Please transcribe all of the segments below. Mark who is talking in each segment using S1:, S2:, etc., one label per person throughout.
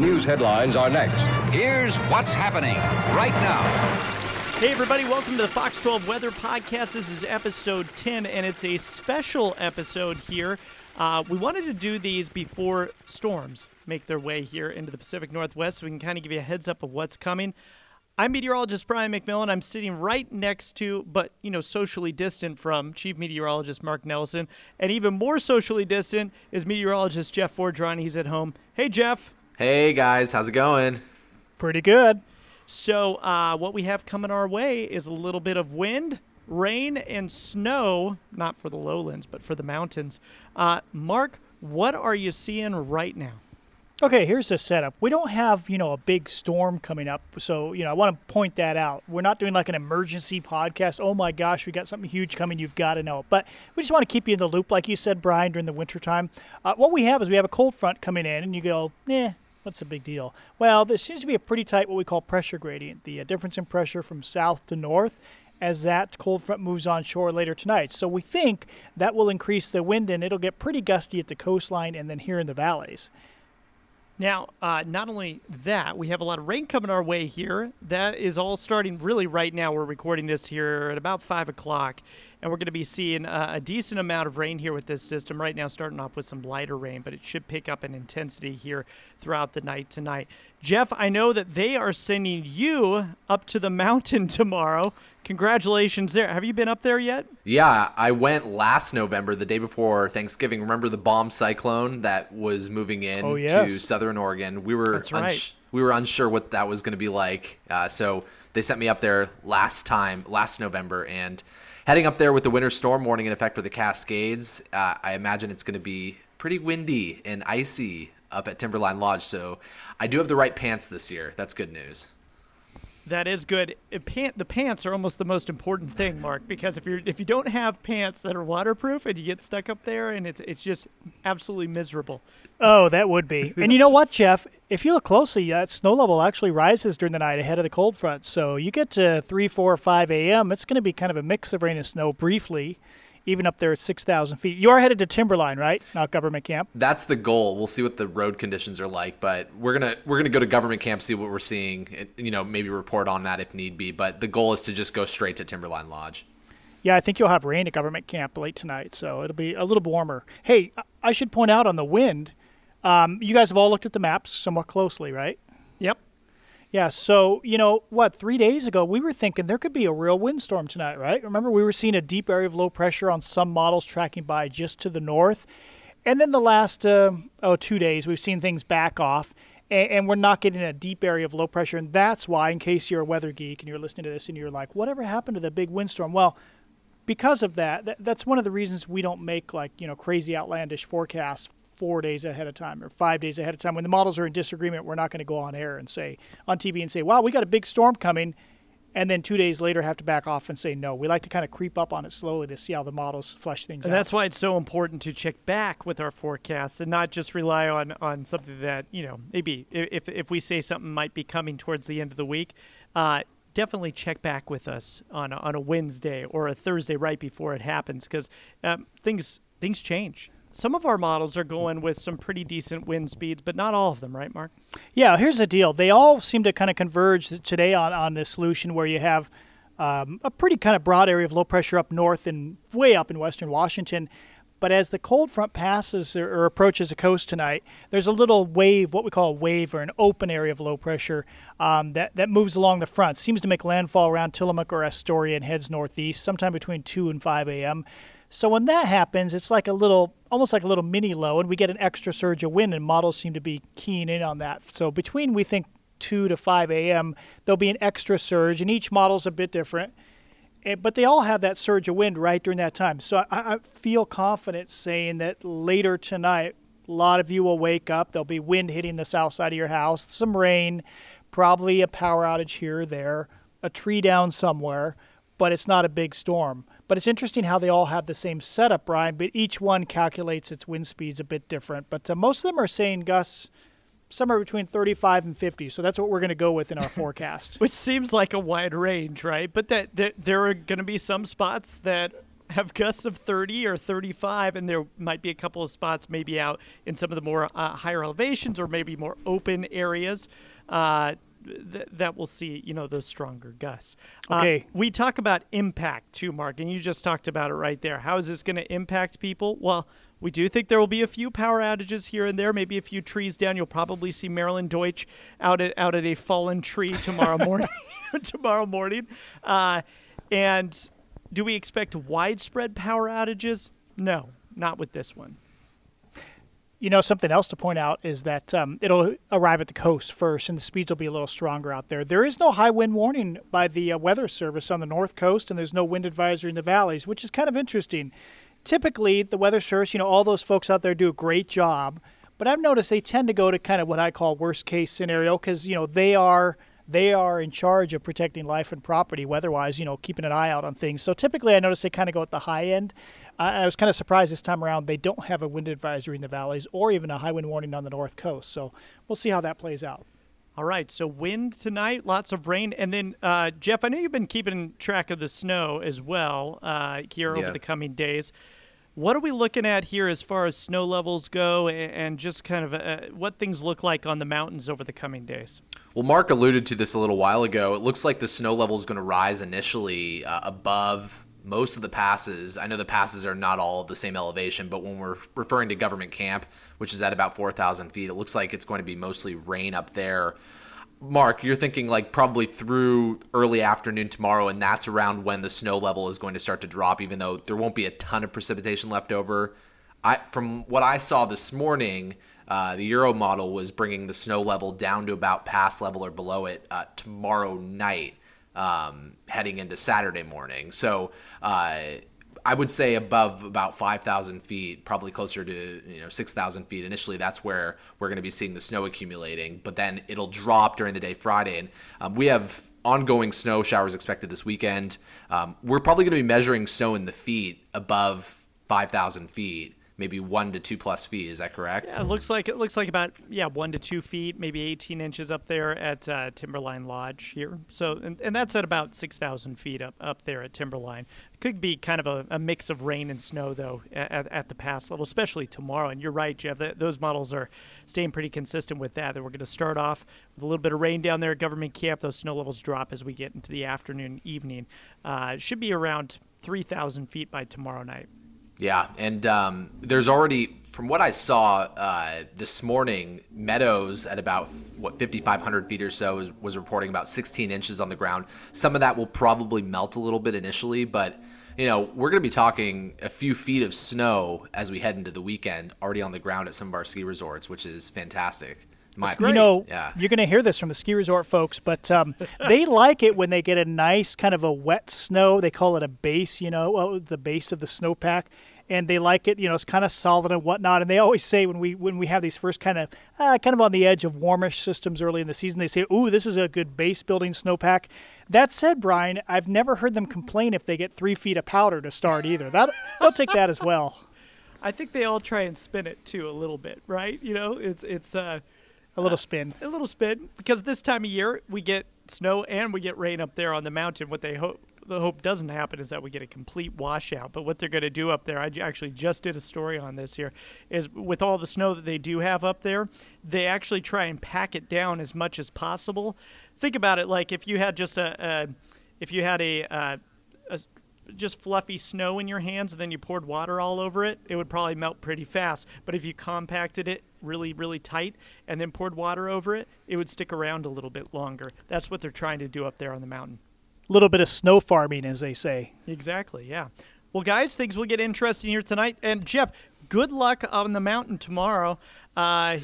S1: The news headlines are next.
S2: Here's what's happening right now.
S3: Hey, everybody, welcome to the Fox 12 Weather Podcast. This is episode 10, and it's a special episode here. Uh, we wanted to do these before storms make their way here into the Pacific Northwest so we can kind of give you a heads up of what's coming. I'm meteorologist Brian McMillan. I'm sitting right next to, but you know, socially distant from Chief Meteorologist Mark Nelson, and even more socially distant is meteorologist Jeff Forgeron. He's at home. Hey, Jeff.
S4: Hey guys, how's it going?
S5: Pretty good.
S3: So, uh, what we have coming our way is a little bit of wind, rain, and snow, not for the lowlands, but for the mountains. Uh, Mark, what are you seeing right now?
S5: Okay, here's the setup. We don't have, you know, a big storm coming up. So, you know, I want to point that out. We're not doing like an emergency podcast. Oh my gosh, we got something huge coming. You've got to know. But we just want to keep you in the loop, like you said, Brian, during the wintertime. Uh, what we have is we have a cold front coming in, and you go, eh, what's the big deal? Well, there seems to be a pretty tight, what we call pressure gradient, the uh, difference in pressure from south to north as that cold front moves onshore later tonight. So we think that will increase the wind, and it'll get pretty gusty at the coastline and then here in the valleys.
S3: Now, uh, not only that, we have a lot of rain coming our way here. That is all starting really right now. We're recording this here at about 5 o'clock, and we're going to be seeing uh, a decent amount of rain here with this system. Right now, starting off with some lighter rain, but it should pick up in intensity here throughout the night tonight. Jeff, I know that they are sending you up to the mountain tomorrow. Congratulations there. Have you been up there yet?
S4: Yeah, I went last November, the day before Thanksgiving. Remember the bomb cyclone that was moving in
S5: Oh,
S4: to
S5: yes.
S4: southern Oregon? We were
S3: That's right.
S4: we were unsure what that was going to be like. Uh, so they sent me up there last time, last November, and heading up there with the winter storm warning in effect for the Cascades. Uh, I imagine it's going to be pretty windy and icy up at Timberline Lodge. So I do have the right pants this year. That's good news.
S3: That is good. It pan- the pants are almost the most important thing, Mark, because if you're if you don't have pants that are waterproof and you get stuck up there and it's it's just absolutely miserable.
S5: Oh, that would be. and you know what, Jeff? If you look closely, that snow level actually rises during the night ahead of the cold front. So you get to 3, 4, 5 a.m., it's going to be kind of a mix of rain and snow briefly, even up there at 6,000 feet. You are headed to Timberline, right? Not government camp.
S4: that's the goal. We'll see what the road conditions are like, but we're gonna we're gonna go to government camp, see what we're seeing, and, you know, maybe report on that if need be. But the goal is to just go straight to Timberline Lodge.
S5: Yeah, I think you'll have rain at government camp late tonight, so it'll be a little warmer. Hey, I- I should point out on the wind, um, you guys have all looked at the maps somewhat closely, right? Yeah, so, you know, what, three days ago, we were thinking there could be a real windstorm tonight, right? Remember, we were seeing a deep area of low pressure on some models tracking by just to the north. And then the last, uh, oh, two days, we've seen things back off, and, we're not getting a deep area of low pressure. And that's why, in case you're a weather geek and you're listening to this and you're like, whatever happened to the big windstorm? Well, because of that, that's one of the reasons we don't make like you know crazy outlandish forecasts four days ahead of time or five days ahead of time. When the models are in disagreement we're not going to go on air and say on tv and say wow we got a big storm coming and then two days later have to back off and say no. We like to kind of creep up on it slowly to see how the models flush things
S3: And
S5: out.
S3: that's why it's so important to check back with our forecasts and not just rely on, on something that, you know, maybe if, if we say something might be coming towards the end of the week, uh, definitely check back with us on a, on a Wednesday or a Thursday right before it happens because um, things things change. Some of our models are going with some pretty decent wind speeds, but not all of them, right, Mark?
S5: Yeah, here's the deal. They all seem to kind of converge today on, on this solution where you have um, a pretty kind of broad area of low pressure up north and way up in western Washington. But as the cold front passes or, approaches the coast tonight, there's a little wave, what we call a wave or an open area of low pressure um, that, that moves along the front. Seems to make landfall around Tillamook or Astoria and heads northeast sometime between 2 and 5 a.m. So when that happens, it's like a little, almost like a little mini low, and we get an extra surge of wind, and models seem to be keying in on that. So between we think 2 to 5 a.m., there'll be an extra surge, and each model's a bit different. Eh, But they all have that surge of wind right during that time. So I, I feel confident saying that later tonight, a lot of you will wake up. There'll be wind hitting the south side of your house, some rain, probably a power outage here or there, a tree down somewhere, but it's not a big storm. But it's interesting how they all have the same setup, Brian, but each one calculates its wind speeds a bit different. But uh, most of them are saying gusts somewhere between 35 and 50. So that's what we're going to go with in our forecast.
S3: Which seems like a wide range, right? But that, that there are going to be some spots that have gusts of 30 or 35, and there might be a couple of spots maybe out in some of the more uh, higher elevations or maybe more open areas. Uh, th- that will see, you know, those stronger gusts. Uh,
S5: Okay.
S3: we talk about impact too, Mark, and you just talked about it right there. How is this going to impact people? Well, we do think there will be a few power outages here and there, maybe a few trees down. You'll probably see Marilyn Deutsch out at out at a fallen tree tomorrow morning. tomorrow morning, uh, and do we expect widespread power outages? No, not with this one.
S5: You know, something else to point out is that um, it'll arrive at the coast first, and the speeds will be a little stronger out there. There is no high wind warning by the uh, Weather Service on the north coast, and there's no wind advisory in the valleys, which is kind of interesting. Typically, the Weather Service, you know, all those folks out there do a great job, but I've noticed they tend to go to kind of what I call worst case scenario because you know they are they are in charge of protecting life and property weather-wise, you know, keeping an eye out on things. So typically, I notice they kind of go at the high end. Uh, I was kind of surprised this time around they don't have a wind advisory in the valleys or even a high wind warning on the north coast. So we'll see how that plays out.
S3: All right, so wind tonight, lots of rain, and then uh, Jeff, I know you've been keeping track of the snow as well uh, here
S4: Yeah.
S3: over the coming days. What are we looking at here as far as snow levels go, and just kind of uh, what things look like on the mountains over the coming days?
S4: Well, Mark alluded to this a little while ago. It looks like the snow level is going to rise initially uh, above most of the passes. I know the passes are not all the same elevation, but when we're referring to government camp, which is at about 4,000 feet, it looks like it's going to be mostly rain up there. Mark, you're thinking like probably through early afternoon tomorrow, and that's around when the snow level is going to start to drop, even though there won't be a ton of precipitation left over. I, from what I saw this morning, uh, the Euro model was bringing the snow level down to about pass level or below it uh, tomorrow night, um, heading into Saturday morning. So uh, I would say above about 5,000 feet, probably closer to you know 6,000 feet. Initially, that's where we're going to be seeing the snow accumulating, but then it'll drop during the day Friday, and um, we have ongoing snow showers expected this weekend. Um, we're probably going to be measuring snow in the feet above 5,000 feet, maybe one to two plus feet. Is that correct?
S3: Yeah, It looks like it looks like about yeah one to two feet, maybe 18 inches up there at uh, Timberline Lodge here. So and, and that's at about 6,000 feet up up there at Timberline. Could be kind of a, a mix of rain and snow though at, at the pass level, especially tomorrow. And you're right, Jeff. That, those models are staying pretty consistent with that. That we're going to start off with a little bit of rain down there at Government Camp. Those snow levels drop as we get into the afternoon, evening. Uh, should be around 3,000 feet by tomorrow night.
S4: Yeah, and um, there's already, from what I saw uh, this morning, Meadows at about what 5,500 feet or so was, was reporting about 16 inches on the ground. Some of that will probably melt a little bit initially, but you know we're going to be talking a few feet of snow as we head into the weekend, already on the ground at some of our ski resorts, which is fantastic. In my
S5: you know
S4: yeah.
S5: you're going to hear this from the ski resort folks, but um, they like it when they get a nice kind of a wet snow. They call it a base, you know, well, the base of the snowpack, and they like it. You know, it's kind of solid and whatnot. And they always say when we when we have these first kind of uh, kind of on the edge of warmish systems early in the season, they say, "Ooh, this is a good base building snowpack." That said, Brian, I've never heard them complain if they get three feet of powder to start either. That they'll take that as well.
S3: I think they all try and spin it too a little bit, right? You know, it's it's uh,
S5: A little spin.
S3: a little spin because this time of year we get snow and we get rain up there on the mountain. What they hope the hope doesn't happen is that we get a complete washout. But what they're going to do up there, I actually just did a story on this here, is with all the snow that they do have up there, they actually try and pack it down as much as possible. Think about it like if you had just a, a if you had a, uh, a just fluffy snow in your hands and then you poured water all over it, it would probably melt pretty fast. But if you compacted it really, really tight and then poured water over it, it would stick around a little bit longer. That's what they're trying to do up there on the mountain.
S5: A little bit of snow farming, as they say.
S3: Exactly, yeah. Well, guys, things will get interesting here tonight. And Jeff, good luck on the mountain tomorrow. Uh,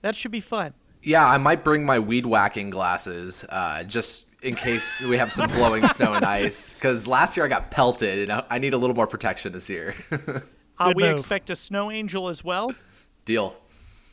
S3: that should be fun.
S4: Yeah, I might bring my weed whacking glasses uh, just in case we have some blowing snow and ice. Because last year I got pelted, and I- I need a little more protection this year.
S3: Uh, we
S5: move.
S3: expect a snow angel as well.
S4: Deal.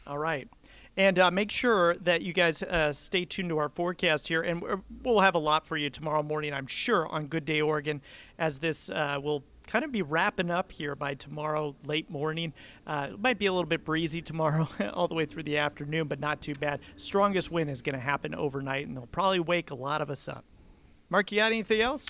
S3: All right. And uh, make sure that you guys uh, stay tuned to our forecast here, and we're- we'll have a lot for you tomorrow morning, I'm sure, on Good Day Oregon, as this uh, will kind of be wrapping up here by tomorrow late morning. Uh, it might be a little bit breezy tomorrow, all the way through the afternoon, but not too bad. Strongest wind is going to happen overnight, and they'll probably wake a lot of us up. Mark, you got anything else?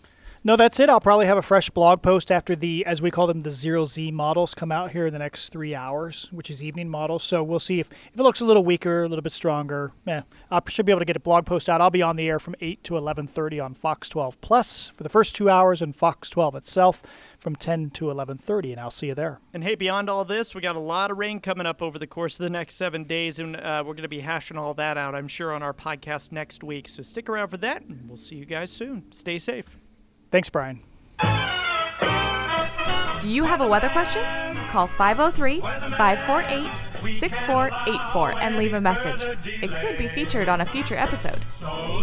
S5: No, that's it. I'll probably have a fresh blog post after the, as we call them, the zero Z models come out here in the next three hours, which is evening models. So we'll see if, if it looks a little weaker, a little bit stronger. Yeah, I should be able to get a blog post out. I'll be on the air from eight to eleven thirty on Fox 12 Plus for the first two hours, and Fox 12 itself from 10 to 11:30, and I'll see you there.
S3: And hey, beyond all this, we got a lot of rain coming up over the course of the next seven days, and uh, we're going to be hashing all that out, I'm sure, on our podcast next week. So stick around for that, and we'll see you guys soon. Stay safe.
S5: Thanks, Brian.
S1: Do you have a weather question? Call 503 548 6484 and leave a message. It could be featured on a future episode.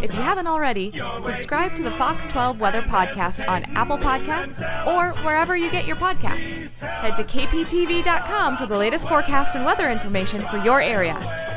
S1: If you haven't already, subscribe to the Fox 12 Weather Podcast on Apple Podcasts or wherever you get your podcasts. Head to kptv.com for the latest forecast and weather information for your area.